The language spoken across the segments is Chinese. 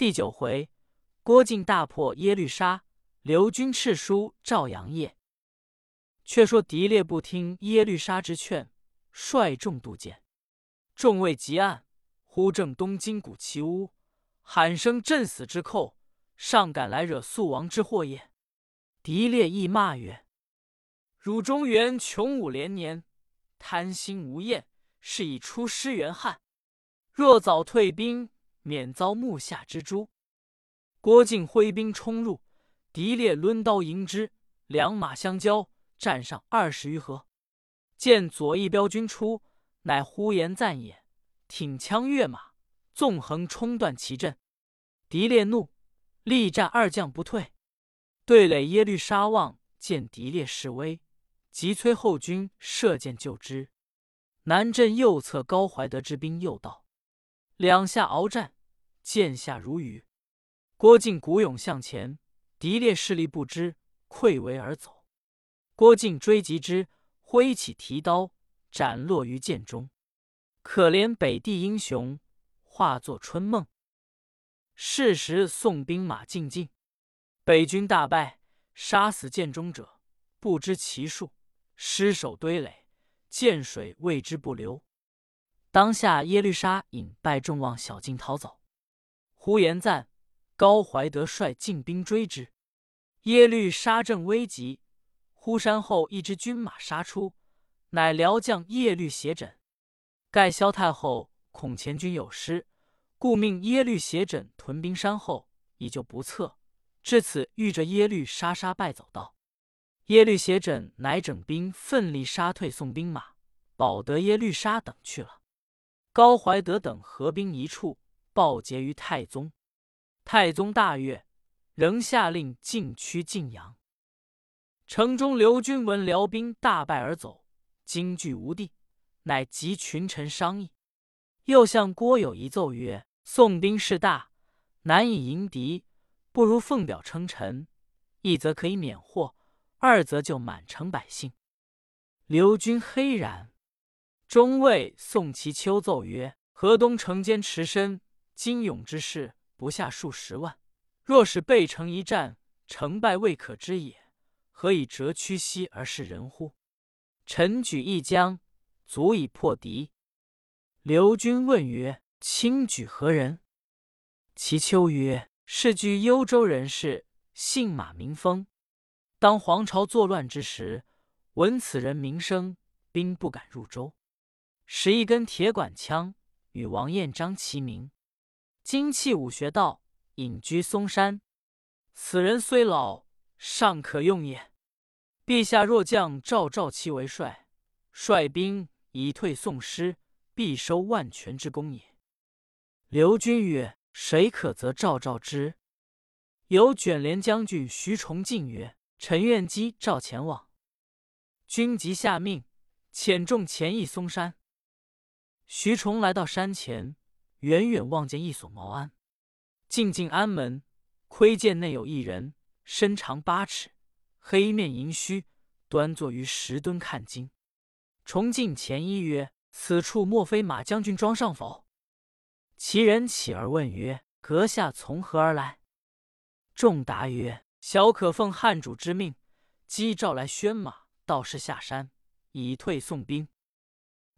第九回，郭靖大破耶律沙，刘军敕书赵阳业。却说狄烈不听耶律沙之劝，率众渡涧。众未及岸，忽正东金鼓齐呜，喊声震死之寇，上赶来惹肃王之祸也。狄烈亦骂曰：“汝中原穷武连年，贪心无厌，是以出师援汉。若早退兵。”免遭木下之诛。郭靖挥兵冲入，狄烈抡刀迎之，两马相交，战上二十余合。见左翼标军出，乃呼延赞也，挺枪跃马，纵横冲断其阵。狄烈怒，力战二将不退。对垒耶律沙望见狄烈势威，急催后军射箭救之。南镇右侧高怀德之兵又到。两下鏖战，剑下如雨。郭靖鼓勇向前，狄烈势力不知，溃围而走。郭靖追及之，挥起提刀，斩落于剑中。可怜北地英雄，化作春梦。是时宋兵马进进，北军大败，杀死剑中者不知其数，尸首堆垒，涧水为之不流。当下耶律沙引败众望小径逃走，呼延赞、高怀德率进兵追之。耶律沙正危急，忽山后一支军马杀出，乃辽将耶律斜轸。盖萧太后恐前军有失，故命耶律斜轸屯兵山后，以救不测。至此，遇着耶律沙沙败走道。耶律斜轸乃整兵奋力杀退宋兵马，保得耶律沙等去了。高怀德等合兵一处，报捷于太宗。太宗大悦，仍下令进驱晋阳。城中刘军闻辽兵大败而走，惊惧无地，乃集群臣商议。又向郭有一奏曰：“宋兵势大，难以迎敌，不如奉表称臣，一则可以免祸，二则救满城百姓。”刘军黑然。中尉宋其丘奏曰：“河东城坚持深，精勇之士不下数十万。若是背城一战，成败未可知也。何以折屈膝而示人乎？臣举一将，足以破敌。”刘军问曰：“卿举何人？”其丘曰：“是据幽州人士，姓马名丰。当黄巢作乱之时，闻此人名声，兵不敢入州。”使一根铁管枪与王彦章齐名，精气武学道，隐居嵩山。此人虽老，尚可用也。陛下若将赵赵其为帅，率兵以退宋师，必收万全之功也。刘军曰：“谁可责赵赵之？”有卷帘将军徐崇进曰：“臣愿击赵前往。”军即下命，遣众前诣嵩山。徐崇来到山前，远远望见一所茅庵。进进庵门，窥见内有一人，身长八尺，黑面银须，端坐于石墩看经。崇进前衣曰：“此处莫非马将军庄上否？”其人起而问曰：“阁下从何而来？”众答曰：“小可奉汉主之命，击召来宣马，道士下山，以退宋兵。”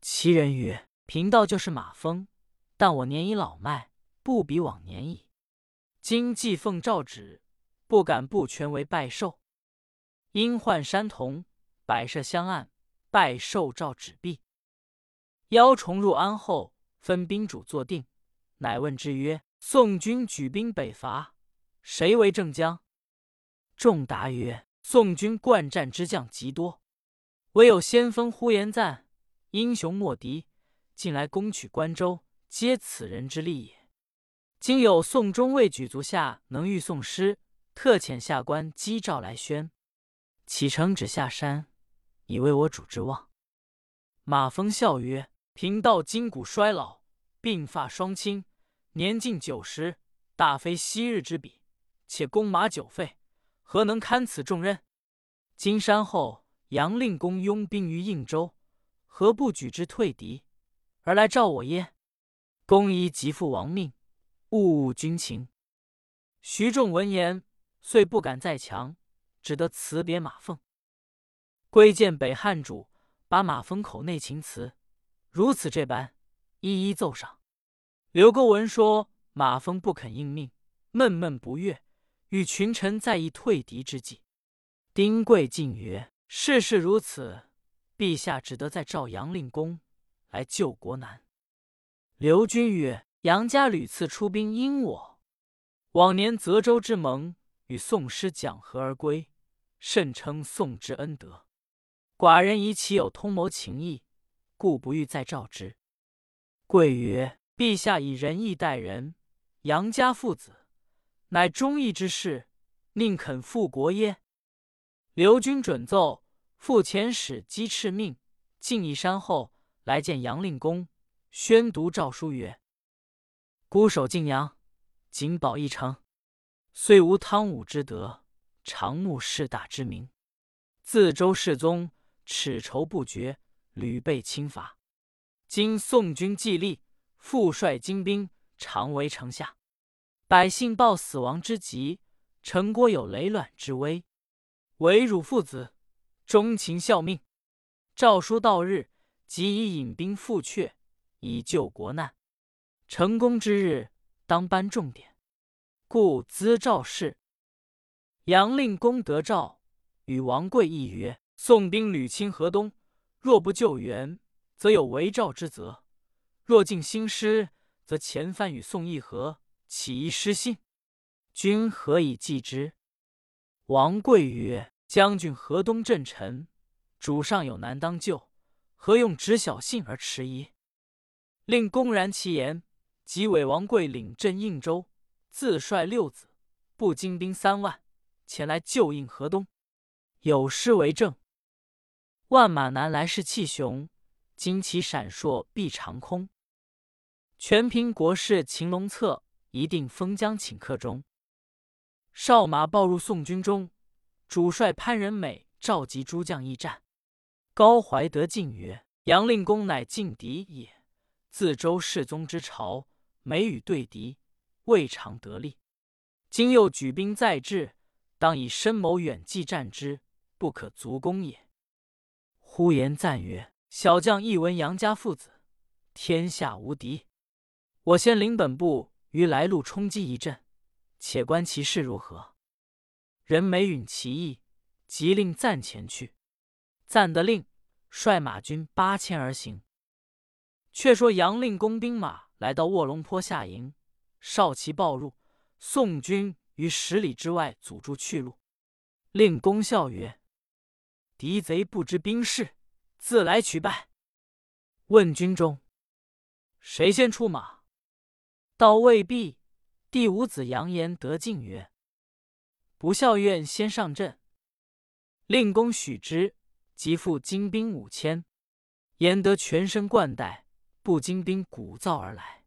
其人曰：贫道就是马蜂，但我年已老迈，不比往年矣。今既奉诏旨，不敢不全为拜寿。因唤山童摆设香案，拜寿诏旨毕。邀重入安后，分宾主坐定，乃问之曰：“宋军举兵北伐，谁为正将？”众答曰：“宋军惯战之将极多，唯有先锋呼延赞，英雄莫敌。”近来攻取关州，皆此人之力也。今有宋中尉举足下能御宋师，特遣下官击诏来宣。启程只下山，以为我主之望。马蜂笑曰：“贫道筋骨衰老，鬓发双青，年近九十，大非昔日之比。且弓马久废，何能堪此重任？今山后杨令公拥兵于应州，何不举之退敌？”而来召我耶？公宜即复王命，勿误军情。徐仲闻言，遂不敢再强，只得辞别马凤，归见北汉主，把马封口内情辞，如此这般，一一奏上。刘勾闻说马封不肯应命，闷闷不悦，与群臣在议退敌之计。丁贵进曰：“事事如此，陛下只得再召杨令公来救国难。”刘军曰：“杨家屡次出兵因我，往年泽州之盟，与宋师讲和而归，甚称宋之恩德。寡人以其有通谋情谊，故不欲再召之。”贵曰：“陛下以仁义待人，杨家父子乃忠义之士，宁肯负国耶？”刘军准奏，复遣使击敕命，进一山后来见杨令公，宣读诏书曰：“孤守晋阳，谨保一城，虽无汤武之德，常慕士大之名。自周世宗，耻仇不绝，屡被侵伐。今宋军既立，复率精兵，常围城下，百姓报死亡之急，城郭有雷卵之危。”唯汝父子忠勤效命，诏书到日，即以引兵复阙，以救国难。成功之日，当颁重典，故兹赵事。杨令公得诏，与王贵议曰：“宋兵屡侵河东，若不救援，则有违诏之责；若尽兴师，则前番与宋议和，岂易失信？君何以继之？”王贵曰：“将军河东镇臣，主上有难当救，何用执小信而迟疑？”令公然其言，即委王贵领镇应州，自率六子，步精兵三万前来救应河东。有诗为证：“万马南来势气雄，旌旗闪烁必长空。全凭国士秦龙策，一定封疆顷刻钟。”少马报入宋军中，主帅潘仁美召集诸将议战。高怀德进曰：“杨令公乃劲敌也，自周世宗之朝，每与对敌，未尝得利。今又举兵再至，当以深谋远计战之，不可足攻也。”呼延赞曰：“小将一闻杨家父子，天下无敌。我先领本部于来路冲击一阵。”且观其势如何。人美允其意，即令暂前去。暂得令，率马军八千而行。却说杨令公兵马来到卧龙坡下营，少旗报入，宋军于十里之外阻住去路。令公笑曰：“敌贼不知兵事，自来取败。”问军中谁先出马，道未必。第五子杨延德进曰：“不孝愿先上阵。”令公许之，即复精兵五千。延德全身冠带，步精兵鼓噪而来。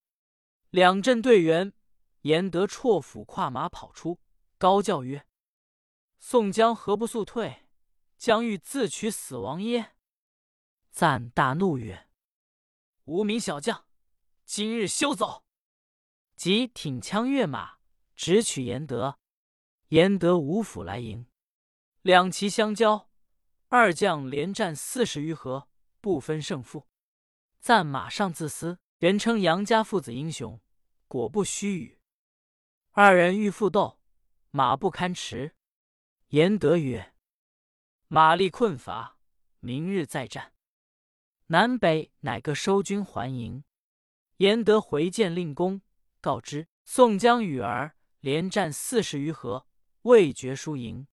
两阵对圆，延德绰斧跨马跑出，高叫曰：“宋江何不速退？将欲自取死亡耶？”赞大怒曰：“无名小将，今日休走！”即挺枪跃马，直取严德。严德五斧来迎，两骑相交，二将连战四十余合，不分胜负。赞马上自私，人称杨家父子英雄，果不虚语。二人欲复斗，马不堪驰。严德曰：“马力困乏，明日再战。”南北乃各收军还营。严德回见令公。告知宋江与儿连战四十余合，未决输赢。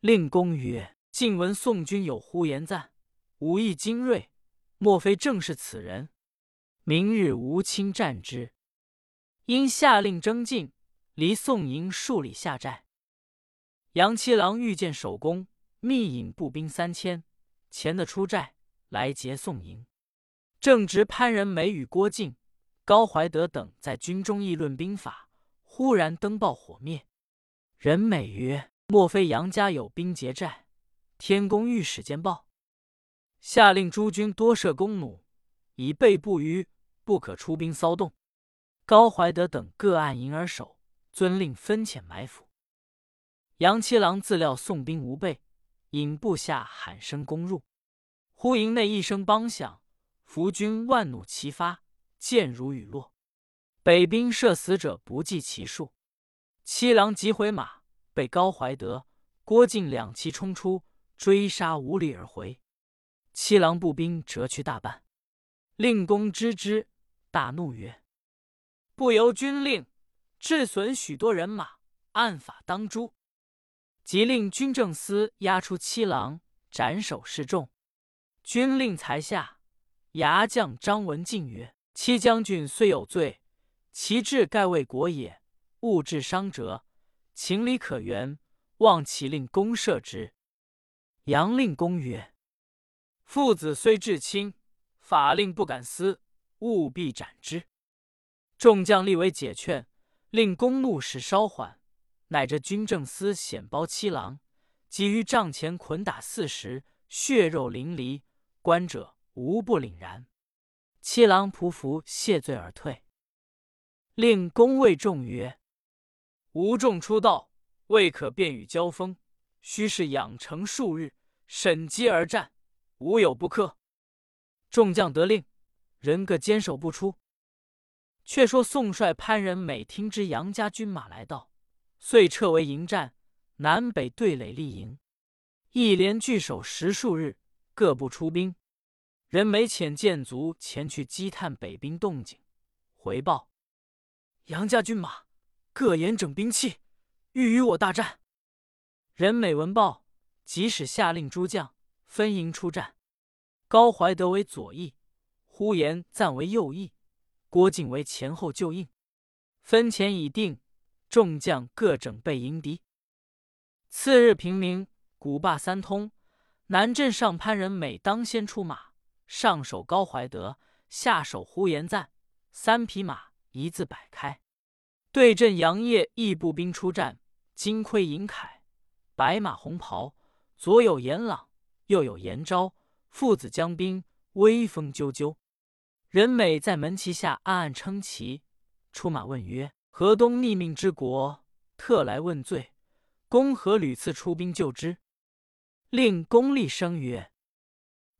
令公曰：“近闻宋军有呼延赞，武艺精锐，莫非正是此人？明日吴侵战之，因下令征进，离宋营数里下寨。杨七郎欲见守宫，密引步兵三千前的出寨来劫宋营。正值潘仁美与郭靖。”高怀德等在军中议论兵法，忽然灯爆火灭。人美曰：“莫非杨家有兵劫寨？”天公御史见报，下令诸军多设弓弩，以备不虞，不可出兵骚动。高怀德等各按营而守，遵令分遣埋伏。杨七郎自料宋兵无备，引部下喊声攻入。忽营内一声梆响，伏军万弩齐发，箭如雨落。北兵射死者不计其数。七郎急回马，被高怀德、郭靖两骑冲出，追杀无力而回。七郎步兵折去大半。令公知之，大怒曰：“不由军令，致损许多人马，按法当诛。”即令军政司押出七郎，斩首示众。军令才下，牙将张文静曰：“七将军虽有罪，其志盖为国也，勿致伤折，情理可原，望其令公赦之。”杨令公曰：“父子虽至亲。”法令不敢私，务必斩之。众将立为解劝，令公怒时稍缓，乃着军政司显包七郎，即于帐前捆打四十，血肉淋漓，观者无不凛然。七郎匍匐谢罪而退。令公谓众曰：“吾众出道，未可便与交锋，须是养成数日，审机而战，无有不克。”众将得令，人各坚守不出。却说宋帅潘仁美听知杨家军马来到，遂撤为营战，南北对垒立营，一连据守十数日，各不出兵。人美遣箭卒前去击探北兵动静，回报杨家军马各严整兵器，欲与我大战。人美闻报，即使下令诸将分营出战。高怀德为左翼，呼延赞为右翼，郭靖为前后救应。分前已定，众将各整备迎敌。次日平明，古霸三通，南镇上潘仁美当先出马，上手高怀德，下手呼延赞，三匹马一字摆开。对阵杨业义步兵出战，金盔银铠，白马红袍，左有严朗，右有严昭。父子将兵，威风赳赳。任美在门旗下暗暗称奇，出马问曰：“河东逆命之国，特来问罪，公何屡次出兵救之？”令公立声曰：“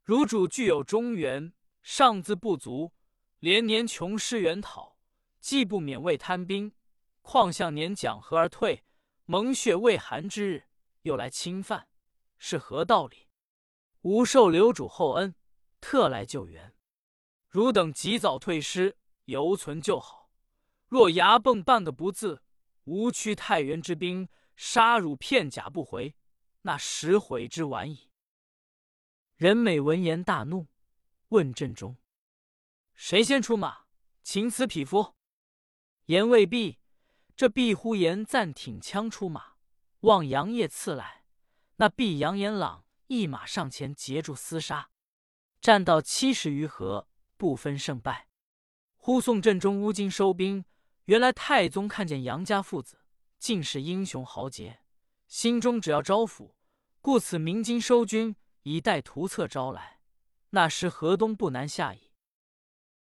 汝主具有中原，上自不足，连年穷师援讨，既不免为贪兵，况向年讲和而退，蒙血未寒之日，又来侵犯，是何道理？”吾受刘主厚恩，特来救援。汝等及早退师，犹存就好。若牙蹦半个不字，吾驱太原之兵杀汝片甲不回，那时悔之晚矣。任美闻言大怒，问阵中谁先出马，擒此匹夫。言未毕，这毕呼延暂挺枪出马，望杨业刺来。那毕杨延朗。一马上前截住厮杀，战到七十余合，不分胜败。忽送阵中乌金收兵，原来太宗看见杨家父子尽是英雄豪杰，心中只要招抚，故此鸣金收军，以待图策招来。那时河东不难下矣。